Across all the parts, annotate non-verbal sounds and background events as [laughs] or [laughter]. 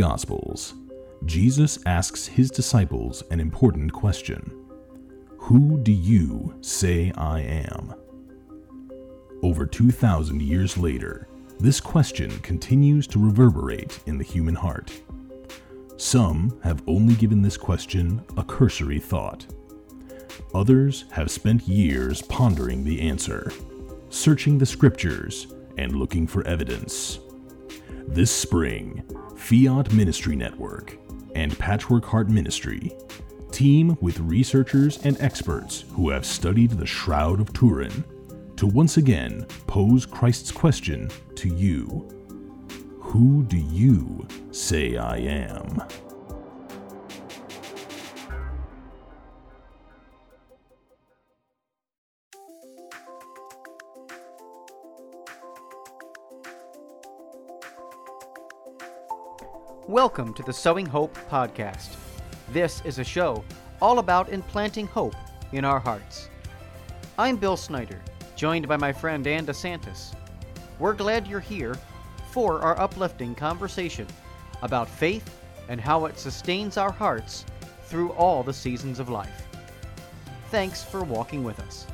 Gospels, Jesus asks his disciples an important question Who do you say I am? Over 2,000 years later, this question continues to reverberate in the human heart. Some have only given this question a cursory thought. Others have spent years pondering the answer, searching the scriptures, and looking for evidence. This spring, Fiat Ministry Network and Patchwork Heart Ministry team with researchers and experts who have studied the Shroud of Turin to once again pose Christ's question to you Who do you say I am? Welcome to the Sowing Hope podcast. This is a show all about implanting hope in our hearts. I'm Bill Snyder, joined by my friend Ann DeSantis. We're glad you're here for our uplifting conversation about faith and how it sustains our hearts through all the seasons of life. Thanks for walking with us.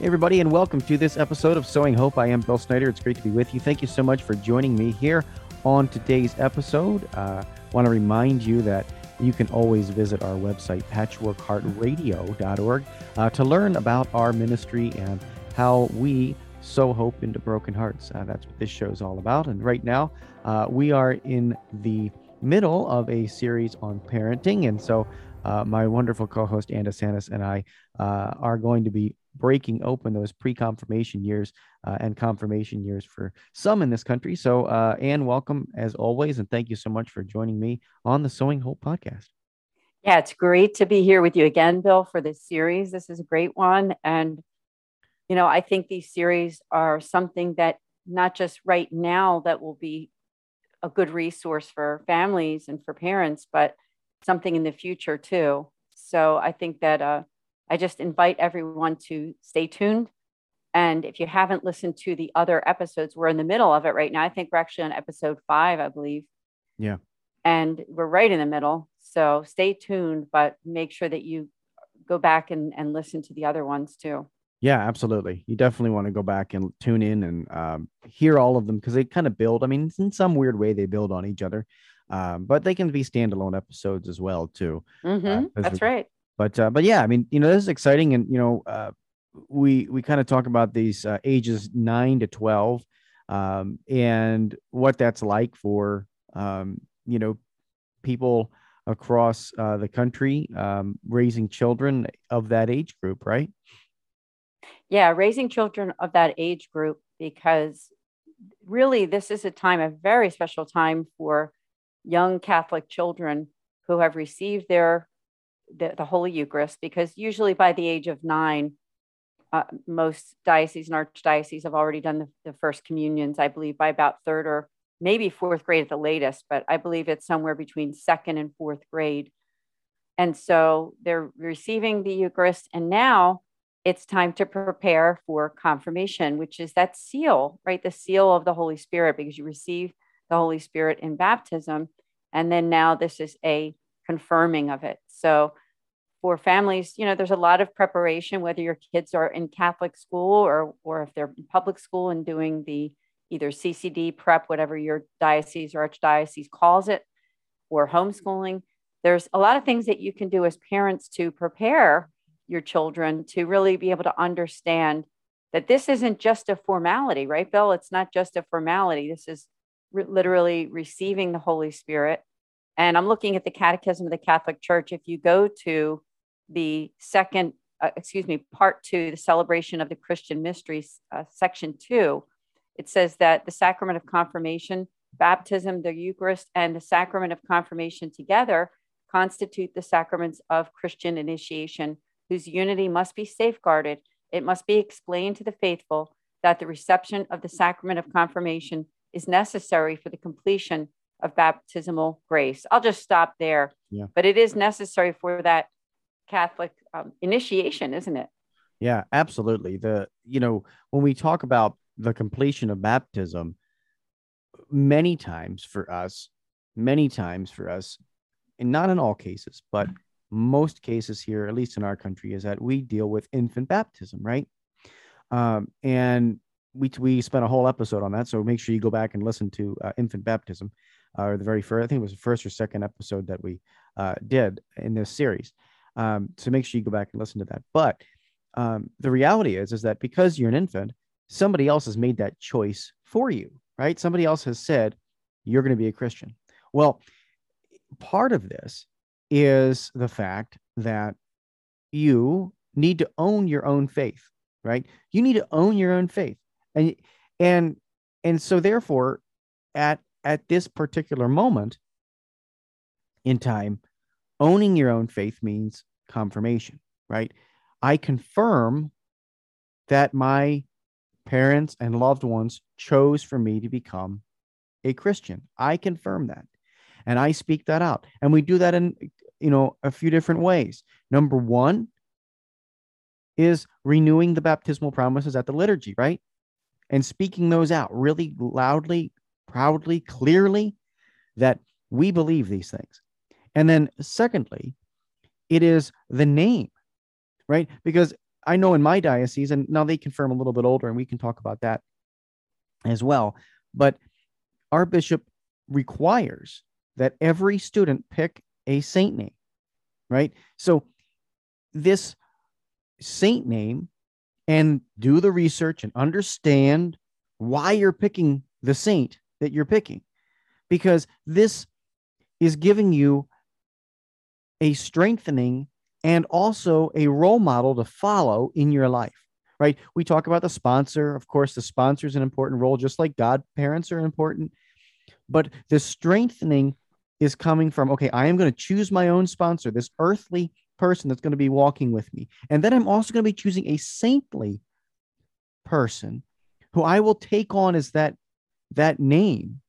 Hey, everybody, and welcome to this episode of Sowing Hope. I am Bill Snyder. It's great to be with you. Thank you so much for joining me here on today's episode. Uh, want to remind you that you can always visit our website, patchworkheartradio.org, uh, to learn about our ministry and how we sow hope into broken hearts. Uh, that's what this show is all about. And right now, uh, we are in the middle of a series on parenting. And so, uh, my wonderful co host, Ann DeSantis, and I uh, are going to be breaking open those pre-confirmation years uh, and confirmation years for some in this country. So, uh, Ann, welcome as always, and thank you so much for joining me on the Sowing Hope podcast. Yeah, it's great to be here with you again, Bill, for this series. This is a great one, and you know, I think these series are something that not just right now that will be a good resource for families and for parents, but something in the future too. So I think that uh, I just invite everyone to stay tuned. And if you haven't listened to the other episodes, we're in the middle of it right now. I think we're actually on episode five, I believe. Yeah. And we're right in the middle. So stay tuned, but make sure that you go back and, and listen to the other ones too. Yeah, absolutely. You definitely want to go back and tune in and um, hear all of them because they kind of build. I mean, in some weird way, they build on each other, um, but they can be standalone episodes as well too. Mm-hmm. Uh, That's right but uh, but yeah, I mean, you know, this is exciting, and you know, uh, we we kind of talk about these uh, ages nine to twelve, um, and what that's like for um, you know people across uh, the country um, raising children of that age group, right? Yeah, raising children of that age group because really this is a time, a very special time for young Catholic children who have received their the, the Holy Eucharist because usually by the age of nine, uh, most dioceses and archdioceses have already done the, the, first communions, I believe, by about third or maybe fourth grade at the latest, but I believe it's somewhere between second and fourth grade. And so they're receiving the Eucharist, and now it's time to prepare for confirmation, which is that seal, right? The seal of the Holy Spirit, because you receive the Holy Spirit in baptism. And then now this is a confirming of it. So for families, you know, there's a lot of preparation, whether your kids are in Catholic school or, or if they're in public school and doing the either CCD prep, whatever your diocese or archdiocese calls it, or homeschooling. There's a lot of things that you can do as parents to prepare your children to really be able to understand that this isn't just a formality, right, Bill? It's not just a formality. This is re- literally receiving the Holy Spirit. And I'm looking at the Catechism of the Catholic Church. If you go to the second, uh, excuse me, part two, the celebration of the Christian mysteries, uh, section two, it says that the sacrament of confirmation, baptism, the Eucharist, and the sacrament of confirmation together constitute the sacraments of Christian initiation, whose unity must be safeguarded. It must be explained to the faithful that the reception of the sacrament of confirmation is necessary for the completion of baptismal grace. I'll just stop there. Yeah. But it is necessary for that Catholic um, initiation, isn't it? Yeah, absolutely. The you know when we talk about the completion of baptism, many times for us, many times for us, and not in all cases, but most cases here, at least in our country, is that we deal with infant baptism, right? Um, and we we spent a whole episode on that, so make sure you go back and listen to uh, infant baptism, uh, or the very first. I think it was the first or second episode that we uh, did in this series. Um, so make sure you go back and listen to that. But um, the reality is, is that because you're an infant, somebody else has made that choice for you, right? Somebody else has said you're going to be a Christian. Well, part of this is the fact that you need to own your own faith, right? You need to own your own faith. And and and so therefore at at this particular moment in time, owning your own faith means confirmation, right? I confirm that my parents and loved ones chose for me to become a Christian. I confirm that. And I speak that out. And we do that in you know a few different ways. Number 1 is renewing the baptismal promises at the liturgy, right? And speaking those out really loudly, proudly, clearly that we believe these things. And then secondly, it is the name, right? Because I know in my diocese, and now they confirm a little bit older, and we can talk about that as well. But our bishop requires that every student pick a saint name, right? So this saint name and do the research and understand why you're picking the saint that you're picking because this is giving you a strengthening and also a role model to follow in your life right? We talk about the sponsor. Of course the sponsor is an important role just like godparents are important. But the strengthening is coming from okay i am going to choose my own sponsor this earthly person that's going to be walking with me. And then i'm also going to be choosing a saintly person who i will take on as that that name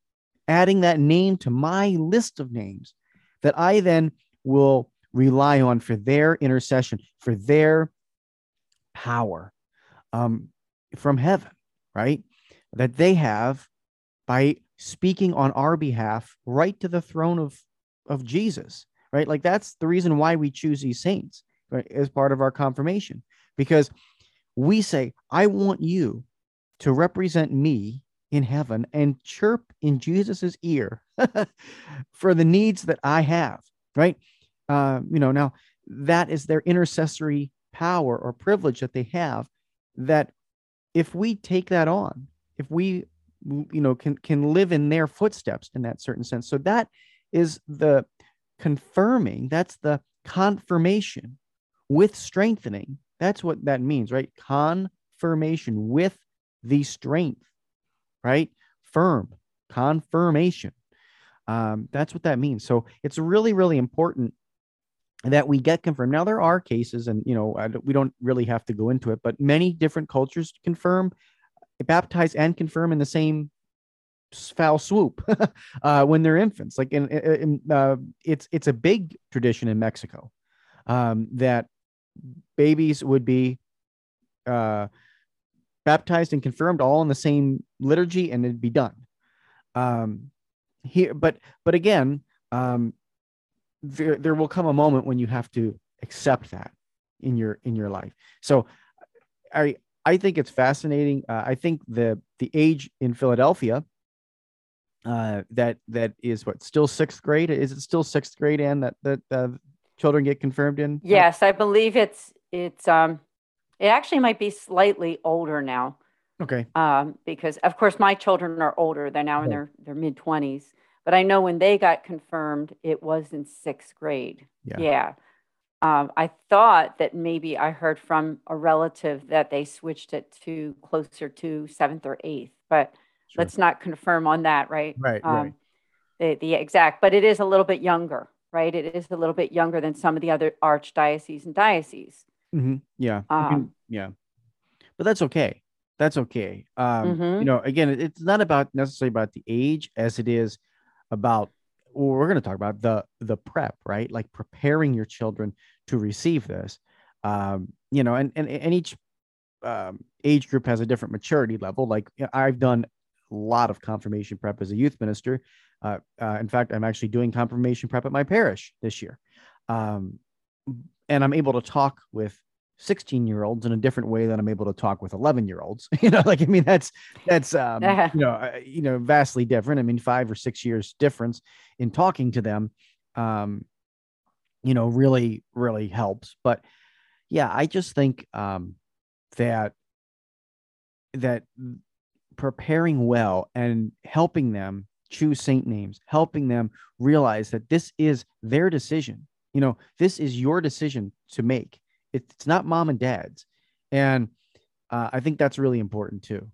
adding that name to my list of names that i then will rely on for their intercession, for their power um, from heaven, right? That they have by speaking on our behalf right to the throne of, of Jesus, right? Like that's the reason why we choose these saints right, as part of our confirmation, because we say, I want you to represent me in heaven and chirp in Jesus's ear [laughs] for the needs that I have, right? Uh, you know, now that is their intercessory power or privilege that they have. That if we take that on, if we, you know, can can live in their footsteps in that certain sense, so that is the confirming. That's the confirmation with strengthening. That's what that means, right? Confirmation with the strength, right? Firm confirmation. Um, that's what that means. So it's really, really important that we get confirmed. Now there are cases, and you know we don't really have to go into it, but many different cultures confirm, baptize, and confirm in the same foul swoop [laughs] uh, when they're infants. Like in, in uh, it's it's a big tradition in Mexico um, that babies would be uh, baptized and confirmed all in the same liturgy, and it'd be done. Um, here, but but again, um, there, there will come a moment when you have to accept that in your in your life. So i i think it's fascinating. Uh, i think the the age in philadelphia uh, that that is what still sixth grade? Is it still sixth grade and that that uh, children get confirmed in? Yes i believe it's it's um it actually might be slightly older now. Okay. Um because of course my children are older. They're now in their their mid 20s but I know when they got confirmed, it was in sixth grade. Yeah. yeah. Um, I thought that maybe I heard from a relative that they switched it to closer to seventh or eighth, but sure. let's not confirm on that, right? Right, um, right. The, the exact, but it is a little bit younger, right? It is a little bit younger than some of the other archdioceses and dioceses. Mm-hmm. Yeah. Um, can, yeah. But that's okay. That's okay. Um, mm-hmm. You know, again, it's not about necessarily about the age as it is about well, we're going to talk about the the prep right like preparing your children to receive this um, you know and, and and each um, age group has a different maturity level like i've done a lot of confirmation prep as a youth minister. Uh, uh, in fact, I'm actually doing confirmation prep at my parish this year. Um, and I'm able to talk with 16 year olds in a different way than I'm able to talk with 11 year olds. [laughs] you know, like, I mean, that's, that's, um, [laughs] you know, uh, you know, vastly different. I mean, five or six years difference in talking to them, um, you know, really, really helps. But yeah, I just think, um, that, that preparing well and helping them choose saint names, helping them realize that this is their decision. You know, this is your decision to make it's not mom and dad's. And uh, I think that's really important too.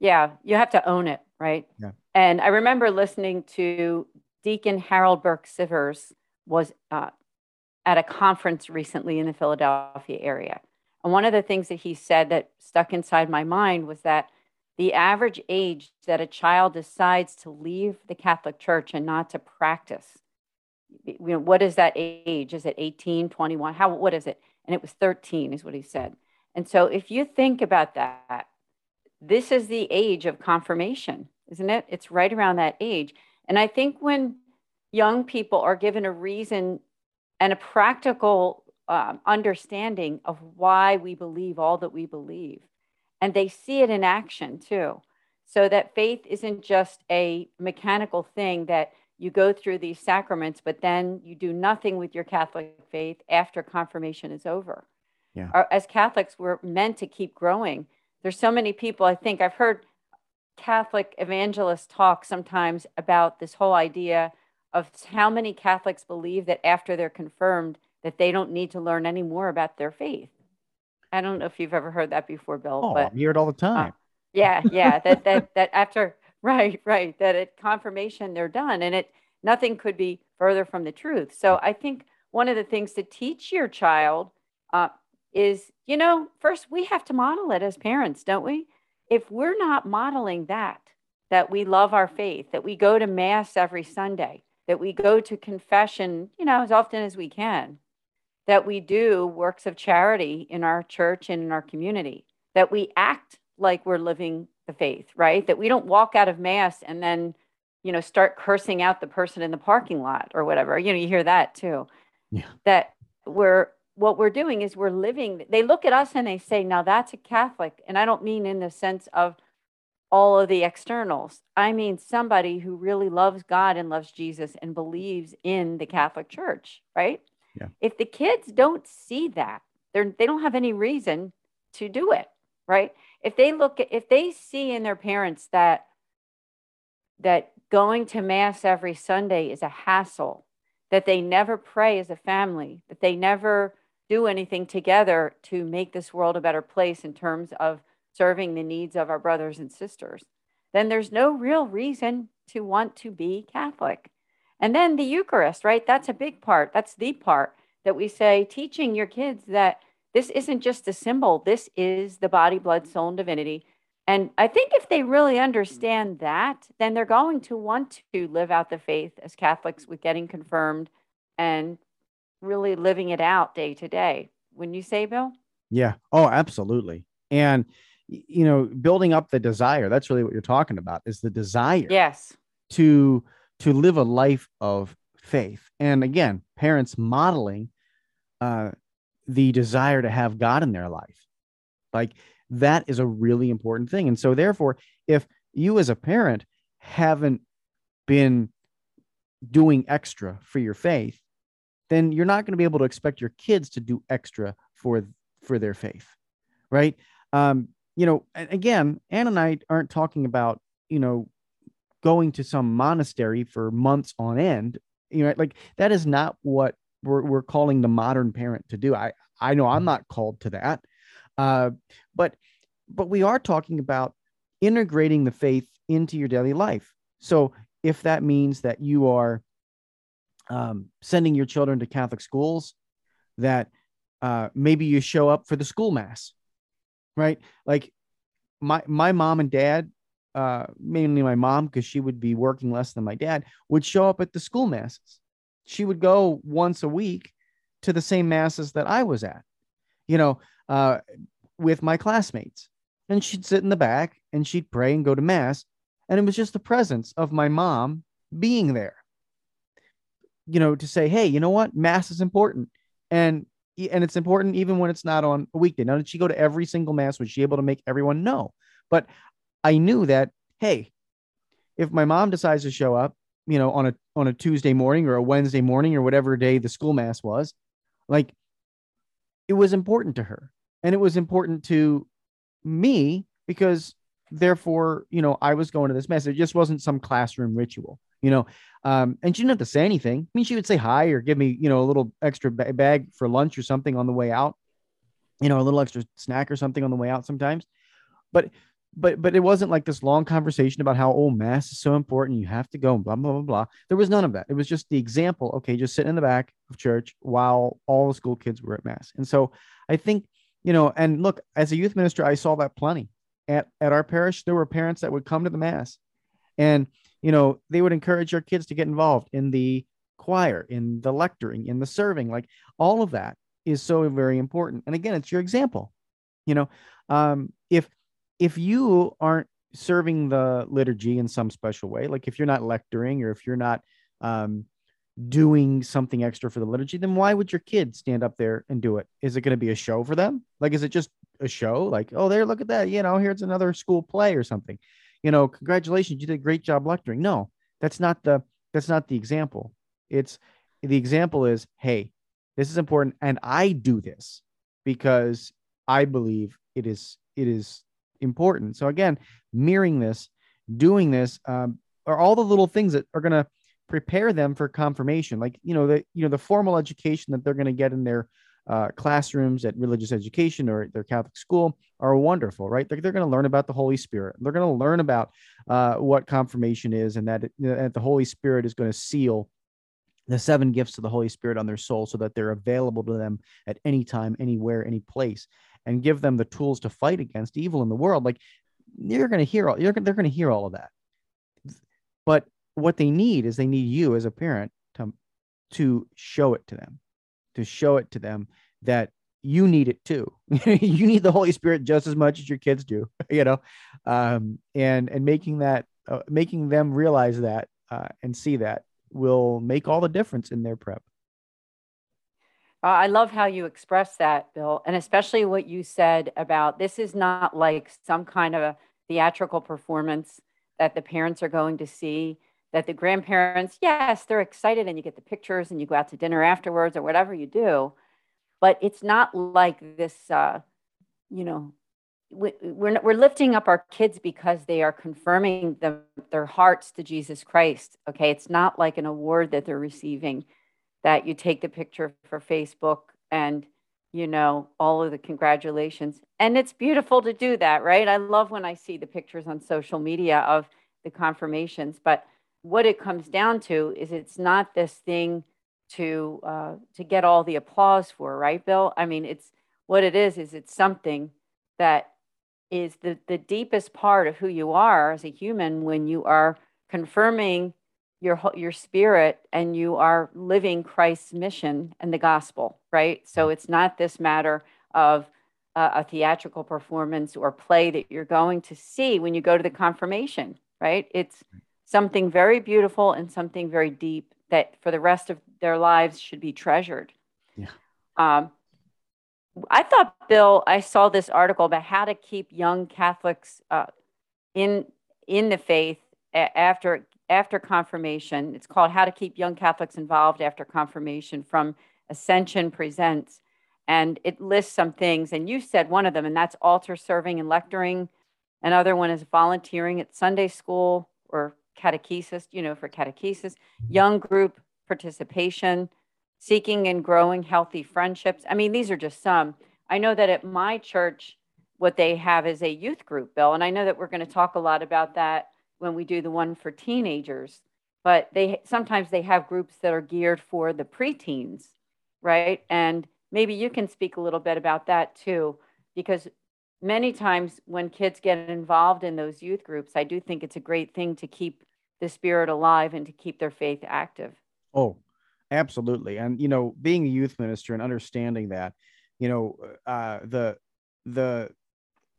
Yeah, you have to own it, right? Yeah. And I remember listening to Deacon Harold Burke Sivers was uh, at a conference recently in the Philadelphia area. And one of the things that he said that stuck inside my mind was that the average age that a child decides to leave the Catholic Church and not to practice you know, what is that age? Is it 18, 21? How, what is it? And it was 13 is what he said. And so if you think about that, this is the age of confirmation, isn't it? It's right around that age. And I think when young people are given a reason and a practical um, understanding of why we believe all that we believe, and they see it in action too, so that faith isn't just a mechanical thing that you go through these sacraments, but then you do nothing with your Catholic faith after confirmation is over. Yeah. Our, as Catholics, we're meant to keep growing. There's so many people, I think I've heard Catholic evangelists talk sometimes about this whole idea of how many Catholics believe that after they're confirmed that they don't need to learn any more about their faith. I don't know if you've ever heard that before, Bill. Oh, but I hear it all the time. Uh, yeah, yeah. that that that after Right, right. That at confirmation they're done, and it nothing could be further from the truth. So I think one of the things to teach your child uh, is, you know, first we have to model it as parents, don't we? If we're not modeling that, that we love our faith, that we go to mass every Sunday, that we go to confession, you know, as often as we can, that we do works of charity in our church and in our community, that we act like we're living the faith, right? That we don't walk out of mass and then, you know, start cursing out the person in the parking lot or whatever. You know, you hear that too. Yeah. That we're what we're doing is we're living. They look at us and they say, "Now that's a Catholic," and I don't mean in the sense of all of the externals. I mean somebody who really loves God and loves Jesus and believes in the Catholic Church, right? Yeah. If the kids don't see that, they're they don't have any reason to do it, right? If they look at, if they see in their parents that that going to mass every Sunday is a hassle, that they never pray as a family, that they never do anything together to make this world a better place in terms of serving the needs of our brothers and sisters, then there's no real reason to want to be Catholic. And then the Eucharist, right? That's a big part. That's the part that we say teaching your kids that this isn't just a symbol, this is the body, blood, soul, and divinity. And I think if they really understand that, then they're going to want to live out the faith as Catholics with getting confirmed and really living it out day to day. Wouldn't you say, Bill? Yeah. Oh, absolutely. And you know, building up the desire, that's really what you're talking about, is the desire. Yes. To to live a life of faith. And again, parents modeling uh, the desire to have God in their life. Like that is a really important thing. And so, therefore, if you as a parent haven't been doing extra for your faith, then you're not going to be able to expect your kids to do extra for for their faith, right? Um, you know, again, Ann and I aren't talking about you know going to some monastery for months on end. You know, like that is not what we're, we're calling the modern parent to do. I, I know I'm mm-hmm. not called to that. Uh, but, but we are talking about integrating the faith into your daily life. So if that means that you are um, sending your children to Catholic schools, that uh, maybe you show up for the school mass, right? Like my my mom and dad, uh, mainly my mom, because she would be working less than my dad, would show up at the school masses she would go once a week to the same masses that I was at, you know, uh, with my classmates. and she'd sit in the back and she'd pray and go to mass. And it was just the presence of my mom being there, you know, to say, hey, you know what? Mass is important. And and it's important even when it's not on a weekday. Now, did she go to every single mass? Was she able to make everyone know? But I knew that, hey, if my mom decides to show up, you know, on a on a Tuesday morning or a Wednesday morning or whatever day the school mass was, like it was important to her. And it was important to me because therefore, you know, I was going to this mass. It just wasn't some classroom ritual, you know. Um, and she didn't have to say anything. I mean, she would say hi or give me, you know, a little extra ba- bag for lunch or something on the way out, you know, a little extra snack or something on the way out sometimes. But but but it wasn't like this long conversation about how oh mass is so important you have to go blah blah blah blah. There was none of that. It was just the example okay just sitting in the back of church while all the school kids were at mass. And so i think you know and look as a youth minister i saw that plenty. At at our parish there were parents that would come to the mass and you know they would encourage their kids to get involved in the choir in the lecturing in the serving like all of that is so very important. And again it's your example you know? Um if if you aren't serving the liturgy in some special way, like if you're not lecturing or if you're not um, doing something extra for the liturgy, then why would your kid stand up there and do it? Is it going to be a show for them? Like, is it just a show? Like, oh, there, look at that. You know, here's another school play or something. You know, congratulations, you did a great job lecturing. No, that's not the that's not the example. It's the example is, hey, this is important, and I do this because I believe it is it is important. So again, mirroring this, doing this, um, are all the little things that are going to prepare them for confirmation. Like you know the you know the formal education that they're going to get in their uh, classrooms at religious education or their Catholic school are wonderful, right? They're, they're going to learn about the Holy Spirit. They're going to learn about uh, what confirmation is and that, it, that the Holy Spirit is going to seal the seven gifts of the Holy Spirit on their soul so that they're available to them at any time, anywhere, any place and give them the tools to fight against evil in the world like you're going to hear all you're they're going to hear all of that. But what they need is they need you as a parent to to show it to them to show it to them that you need it too. [laughs] You need the holy spirit just as much as your kids do [laughs] you know? Um, and and making that uh, making them realize that uh, and see that will make all the difference in their prep uh, I love how you express that, Bill, and especially what you said about this is not like some kind of a theatrical performance that the parents are going to see. That the grandparents, yes, they're excited and you get the pictures and you go out to dinner afterwards or whatever you do. But it's not like this, uh, you know, we, we're, we're lifting up our kids because they are confirming their hearts to Jesus Christ. Okay. It's not like an award that they're receiving that you take the picture for Facebook and you know all of the congratulations. And it's beautiful to do that right? I love when i see the pictures on social media of the confirmations but what it comes down to is it's not this thing to uh, to get all the applause for right bill? I mean it's what it is is it's something that is the the deepest part of who you are as a human when you are confirming your your spirit and you are living Christ's mission and the gospel, right? So it's not this matter of uh, a theatrical performance or play that you're going to see when you go to the confirmation, right? It's something very beautiful and something very deep that for the rest of their lives should be treasured. Yeah. Um, I thought, Bill, I saw this article about how to keep young Catholics uh, in in the faith after after confirmation. It's called How to Keep Young Catholics Involved After Confirmation from Ascension Presents. And it lists some things. And you said one of them, and that's altar serving and lecturing. Another one is volunteering at Sunday school or catechesis, you know, for catechesis, young group participation, seeking and growing healthy friendships. I mean, these are just some. I know that at my church, what they have is a youth group, Bill. And I know that we're going to talk a lot about that when we do the one for teenagers, but they sometimes they have groups that are geared for the preteens, right? And maybe you can speak a little bit about that too, because many times when kids get involved in those youth groups, I do think it's a great thing to keep the spirit alive and to keep their faith active. Oh, absolutely. And you know, being a youth minister and understanding that, you know, uh, the the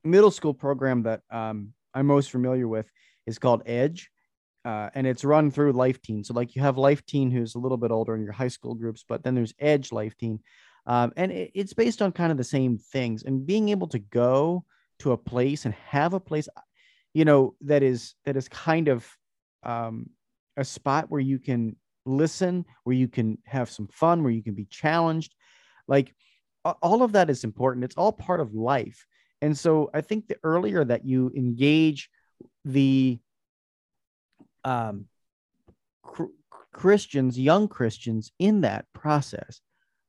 middle school program that um, I'm most familiar with is called Edge. Uh, and it's run through Life Teen. So, like, you have Life Teen who's a little bit older in your high school groups, but then there's Edge Life Teen. Um, and it, it's based on kind of the same things. And being able to go to a place and have a place, you know, that is that is kind of um, a spot where you can listen, where you can have some fun, where you can be challenged. Like all of that is important. It's all part of life. And so I think the earlier that you engage the um, cr- Christians, young Christians in that process,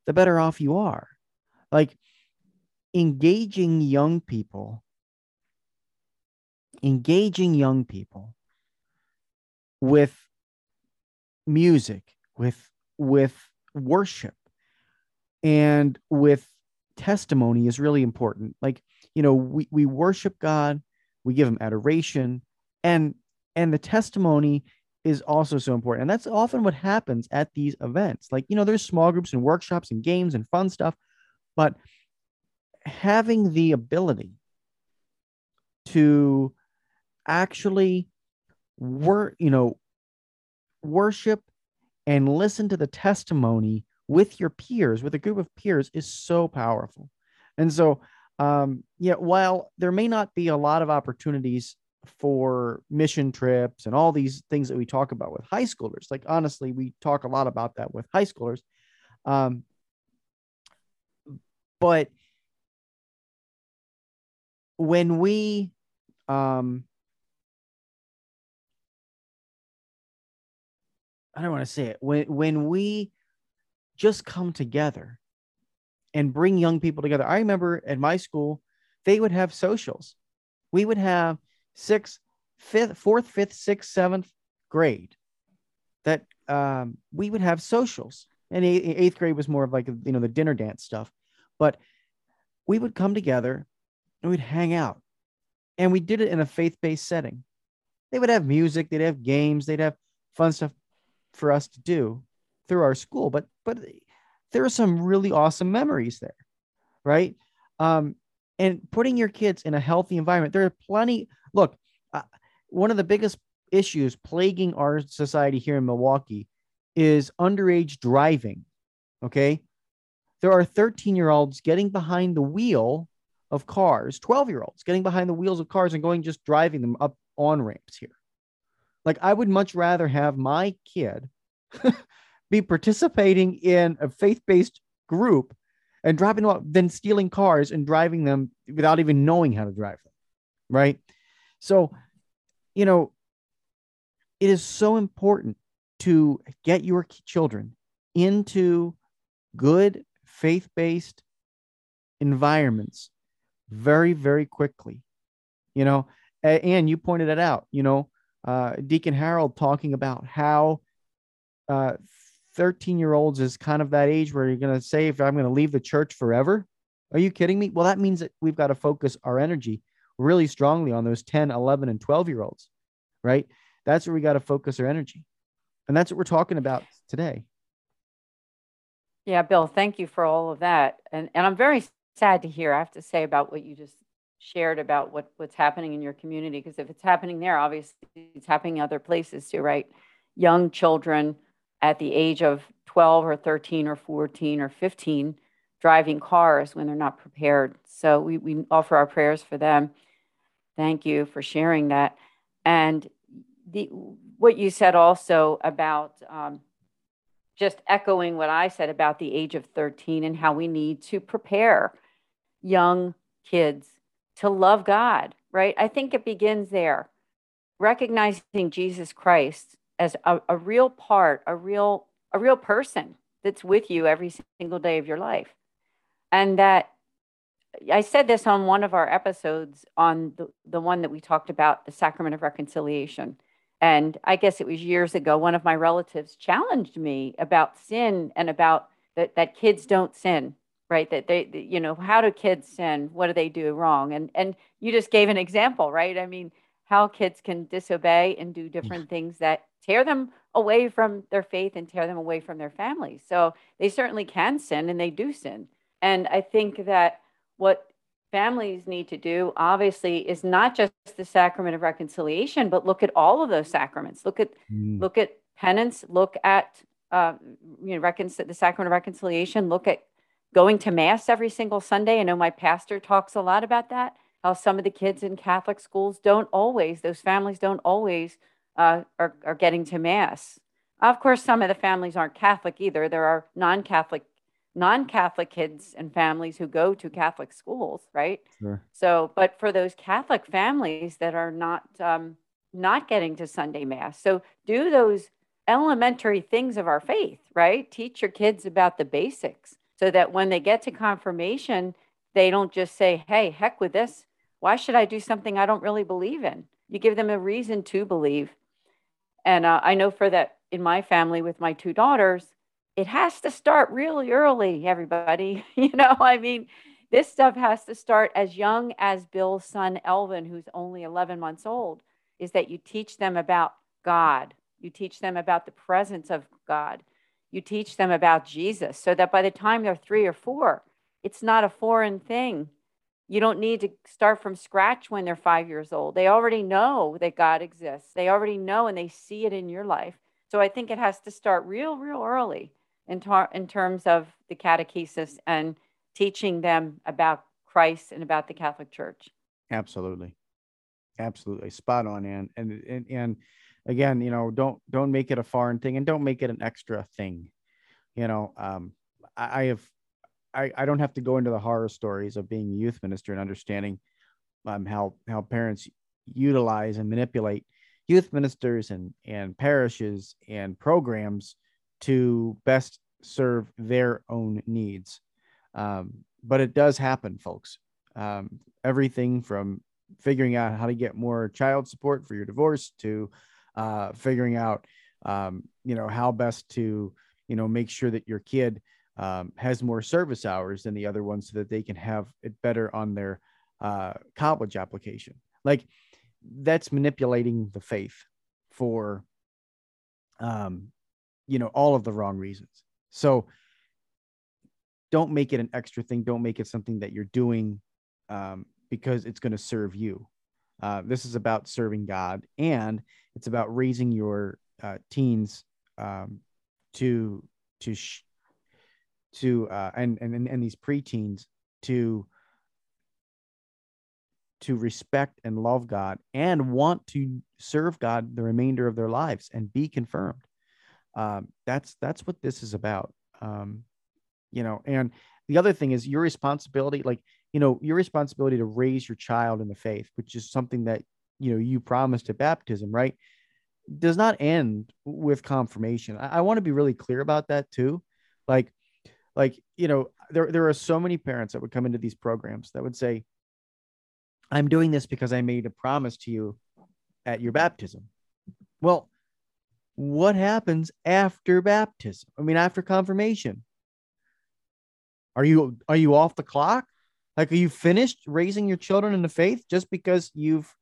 the better off you are. Like engaging young people, engaging young people with music, with with worship, and with testimony is really important. Like, you know, we, we worship God, we give him adoration, and and the testimony is also so important. And that's often what happens at these events. Like, you know, there's small groups and workshops and games and fun stuff, but having the ability to actually work, you know, worship and listen to the testimony with your peers, with a group of peers, is so powerful. And so, um, yeah, while there may not be a lot of opportunities for mission trips and all these things that we talk about with high schoolers, like honestly, we talk a lot about that with high schoolers. Um, but when we um, I don't want to say it. When when we just come together and bring young people together. I remember at my school, they would have socials. We would have sixth, fifth, fourth, fifth, sixth, seventh grade that um, we would have socials. And eighth grade was more of like, you know, the dinner dance stuff. But we would come together and we'd hang out. And we did it in a faith based setting. They would have music, they'd have games, they'd have fun stuff for us to do through our school. But but there are some really awesome memories there, right? Um, and putting your kids in a healthy environment. There are plenty. Look, uh, one of the biggest issues plaguing our society here in Milwaukee is underage driving. Okay. There are 13 year olds getting behind the wheel of cars, 12 year olds getting behind the wheels of cars and going just driving them up on ramps here. Like, I would much rather have my kid [laughs] be participating in a faith based group and driving up than stealing cars and driving them without even knowing how to drive them. Right. So, you know, it is so important to get your children into good faith based environments very, very quickly. You know, and you pointed it out, you know, uh, Deacon Harold talking about how uh, 13 year olds is kind of that age where you're going to say, if I'm going to leave the church forever, are you kidding me? Well, that means that we've got to focus our energy really strongly on those 10, 11, and 12 year olds, right? That's where we got to focus our energy. And that's what we're talking about today. Yeah, Bill, thank you for all of that. And, and I'm very sad to hear, I have to say, about what you just shared about what, what's happening in your community. Because if it's happening there, obviously it's happening other places too, right? Young children at the age of 12 or 13 or 14 or 15 driving cars when they're not prepared. So we, we offer our prayers for them. Thank you for sharing that. And the, what you said also about um, just echoing what I said about the age of 13 and how we need to prepare young kids to love God, right? I think it begins there. Recognizing Jesus Christ as a, a real part, a real a real person that's with you every single day of your life. And that I said this on one of our episodes on the, the one that we talked about, the sacrament of reconciliation. And I guess it was years ago, one of my relatives challenged me about sin and about that, that kids don't sin, right? That they, you know, how do kids sin? What do they do wrong? And and you just gave an example, right? I mean, how kids can disobey and do different things that tear them away from their faith and tear them away from their families. So they certainly can sin and they do sin. And I think that what families need to do, obviously, is not just the sacrament of reconciliation, but look at all of those sacraments. Look at mm. look at penance. Look at uh, you know recon- the sacrament of reconciliation. Look at going to mass every single Sunday. I know my pastor talks a lot about that. How some of the kids in Catholic schools don't always; those families don't always uh, are, are getting to mass. Of course, some of the families aren't Catholic either. There are non-Catholic non-Catholic kids and families who go to Catholic schools, right? Sure. So, but for those Catholic families that are not um, not getting to Sunday Mass, so do those elementary things of our faith, right? Teach your kids about the basics, so that when they get to confirmation, they don't just say, "Hey, heck with this. Why should I do something I don't really believe in?" You give them a reason to believe. And uh, I know for that in my family with my two daughters, it has to start really early, everybody. [laughs] you know, I mean, this stuff has to start as young as Bill's son, Elvin, who's only 11 months old, is that you teach them about God. You teach them about the presence of God. You teach them about Jesus so that by the time they're three or four, it's not a foreign thing. You don't need to start from scratch when they're five years old. They already know that God exists. They already know and they see it in your life. So I think it has to start real, real early in, tar- in terms of the catechesis and teaching them about Christ and about the Catholic Church. Absolutely, absolutely, spot on, Ann. And and and again, you know, don't don't make it a foreign thing, and don't make it an extra thing. You know, um, I, I have, I I don't have to go into the horror stories of being a youth minister and understanding um, how how parents utilize and manipulate youth ministers and and parishes and programs to best serve their own needs. Um, but it does happen, folks. Um, everything from figuring out how to get more child support for your divorce to uh, figuring out, um, you know, how best to, you know, make sure that your kid um, has more service hours than the other one so that they can have it better on their uh, college application. Like that's manipulating the faith for um, you know all of the wrong reasons. So don't make it an extra thing. Don't make it something that you're doing um, because it's going to serve you. Uh, this is about serving god and it's about raising your uh, teens um, to to sh- to uh, and, and and these preteens to to respect and love God and want to serve God the remainder of their lives and be confirmed. Um, that's that's what this is about. Um, you know and the other thing is your responsibility like you know your responsibility to raise your child in the faith which is something that you know you promised at baptism right does not end with confirmation. I, I want to be really clear about that too. Like like you know there, there are so many parents that would come into these programs that would say i'm doing this because i made a promise to you at your baptism well what happens after baptism? I mean, after confirmation. Are you are you off the clock? Like, are you finished raising your children in the faith just because you've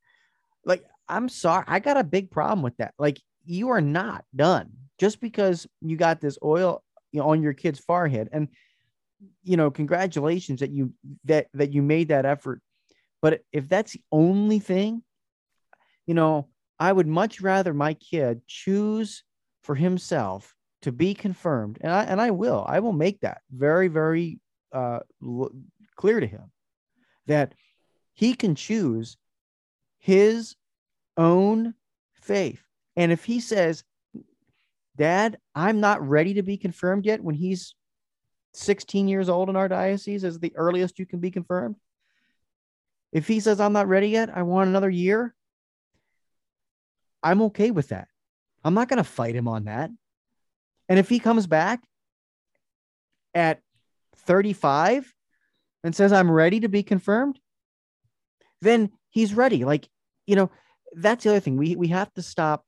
like I'm sorry, I got a big problem with that. Like, you are not done just because you got this oil on your kid's forehead. And you know, congratulations that you that that you made that effort. But if that's the only thing, you know, I would much rather my kid choose for himself to be confirmed, and I and I will. I will make that very very uh, l- clear to him that he can choose his own faith. And if he says, "Dad, I'm not ready to be confirmed yet," when he's 16 years old in our diocese is the earliest you can be confirmed. If he says, I'm not ready yet, I want another year, I'm okay with that. I'm not going to fight him on that. And if he comes back at 35 and says, I'm ready to be confirmed, then he's ready. Like, you know, that's the other thing. We, we have to stop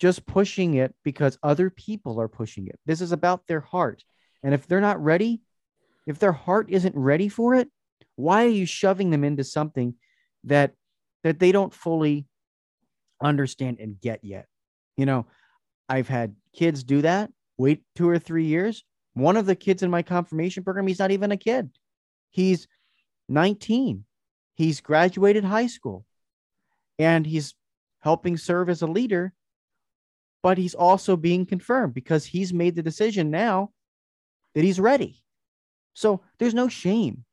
just pushing it because other people are pushing it. This is about their heart. And if they're not ready, if their heart isn't ready for it, why are you shoving them into something that that they don't fully understand and get yet. You know, I've had kids do that, wait two or three years. One of the kids in my confirmation program, he's not even a kid. He's 19 he's graduated high school and he's helping serve as a leader, but he's also being confirmed because he's made the decision now that he's ready. So there's no shame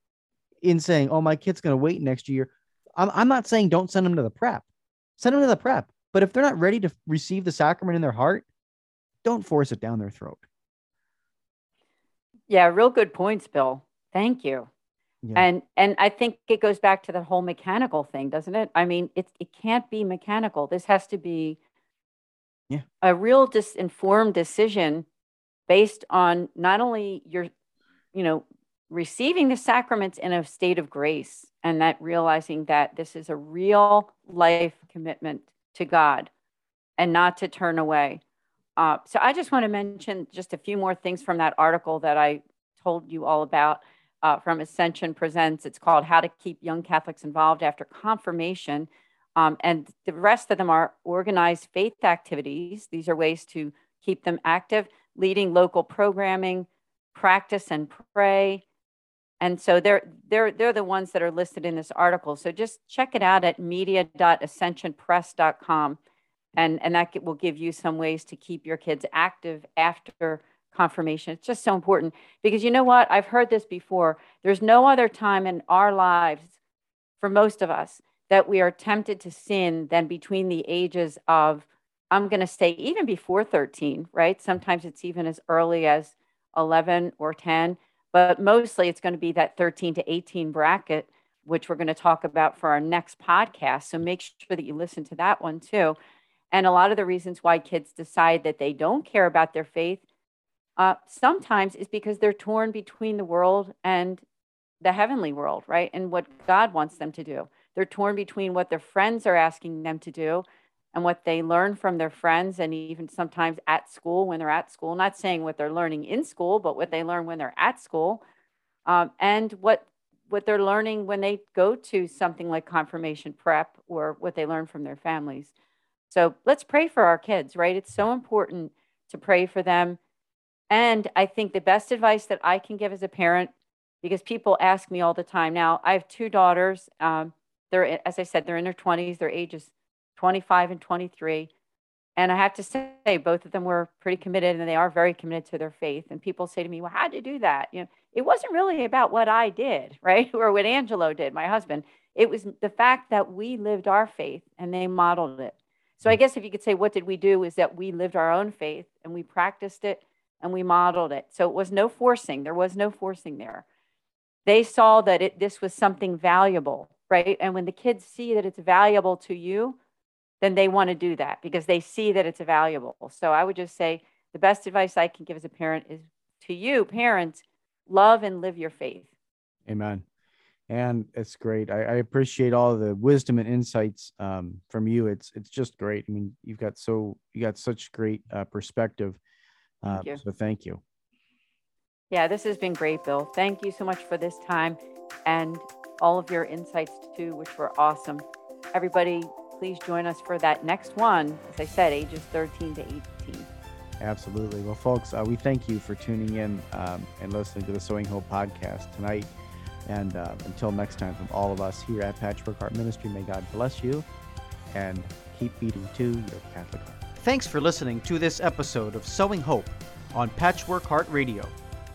in saying, oh, my kid's going to wait next year. I'm, I'm not saying don't send them to the prep, send them to the prep. But if they're not ready to receive the sacrament in their heart, don't force it down their throat. Yeah, real good points, Bill. Thank you. Yeah. And and I think it goes back to the whole mechanical thing, doesn't it? I mean, it it can't be mechanical. This has to be yeah. a real disinformed decision based on not only your you know receiving the sacraments in a state of grace and that realizing that this is a real life commitment to God and not to turn away. Uh, so I just want to mention just a few more things from that article that I told you all about uh, from Ascension Presents. It's called How to Keep Young Catholics Involved After Confirmation. Um, and the rest of them are organized faith activities. These are ways to keep them active, leading local programming, practice and pray. And so they're they're they're the ones that are listed in this article. So just check it out at media.ascensionpress.com and and that will give you some ways to keep your kids active after confirmation it's just so important because you know what i've heard this before there's no other time in our lives for most of us that we are tempted to sin than between the ages of i'm going to say even before 13 right sometimes it's even as early as 11 or 10 but mostly it's going to be that 13 to 18 bracket which we're going to talk about for our next podcast so make sure that you listen to that one too and a lot of the reasons why kids decide that they don't care about their faith uh, sometimes is because they're torn between the world and the heavenly world, right? And what God wants them to do. They're torn between what their friends are asking them to do and what they learn from their friends, and even sometimes at school when they're at school. Not saying what they're learning in school, but what they learn when they're at school, um, and what what they're learning when they go to something like confirmation prep or what they learn from their families. So let's pray for our kids, right? It's so important to pray for them. And I think the best advice that I can give as a parent, because people ask me all the time now, I have two daughters. Um, they're, as I said, they're in their 20s, their ages 25 and 23. And I have to say, both of them were pretty committed and they are very committed to their faith. And people say to me, well, how'd you do that? You know, it wasn't really about what I did, [laughs] right? Or what Angelo did, my husband. It was the fact that we lived our faith and they modeled it. So I mm. guess if you could say, what did we do is that we lived our own faith and we practiced it and we modeled it. So it was no forcing. There was no forcing there. They saw that it, this was something valuable, right? And when the kids see that it's valuable to you, then they want to do that because they see that it's valuable. So I would just say the best advice I can give as a parent is to you, parents, love and live your faith. Amen and it's great. I, I, appreciate all the wisdom and insights um, from you. It's it's just great. I mean, you've got so you got such great uh, perspective. Uh, thank so thank you. Yeah, this has been great, Bill. Thank you so much for this time and all of your insights too, which were awesome. Everybody, please join us for that next one. As I said, ages 13 to 18. Absolutely. Well, folks, uh, we thank you for tuning in um, and listening to the Sowing Hope podcast tonight. And uh, until next time, from all of us here at Patchwork Heart Ministry, may God bless you and keep beating to your Catholic heart. Thanks for listening to this episode of Sowing Hope on Patchwork Heart Radio.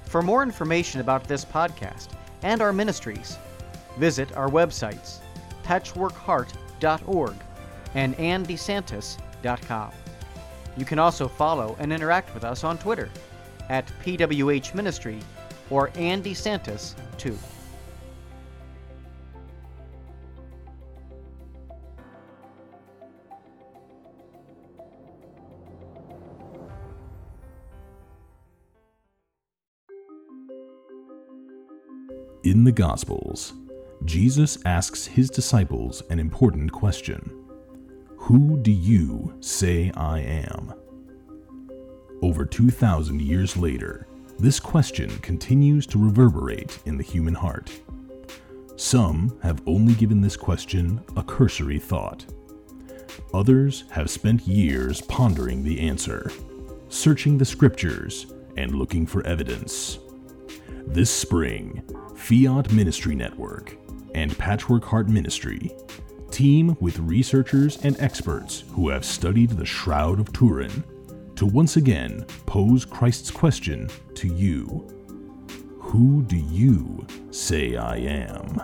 For more information about this podcast and our ministries, visit our websites, patchworkheart.org and andesantis.com. You can also follow and interact with us on Twitter at PWH Ministry or Andy Santis 2. In the Gospels, Jesus asks his disciples an important question Who do you say I am? Over 2,000 years later, this question continues to reverberate in the human heart. Some have only given this question a cursory thought. Others have spent years pondering the answer, searching the scriptures, and looking for evidence. This spring, Fiat Ministry Network and Patchwork Heart Ministry team with researchers and experts who have studied the Shroud of Turin to once again pose Christ's question to you Who do you say I am?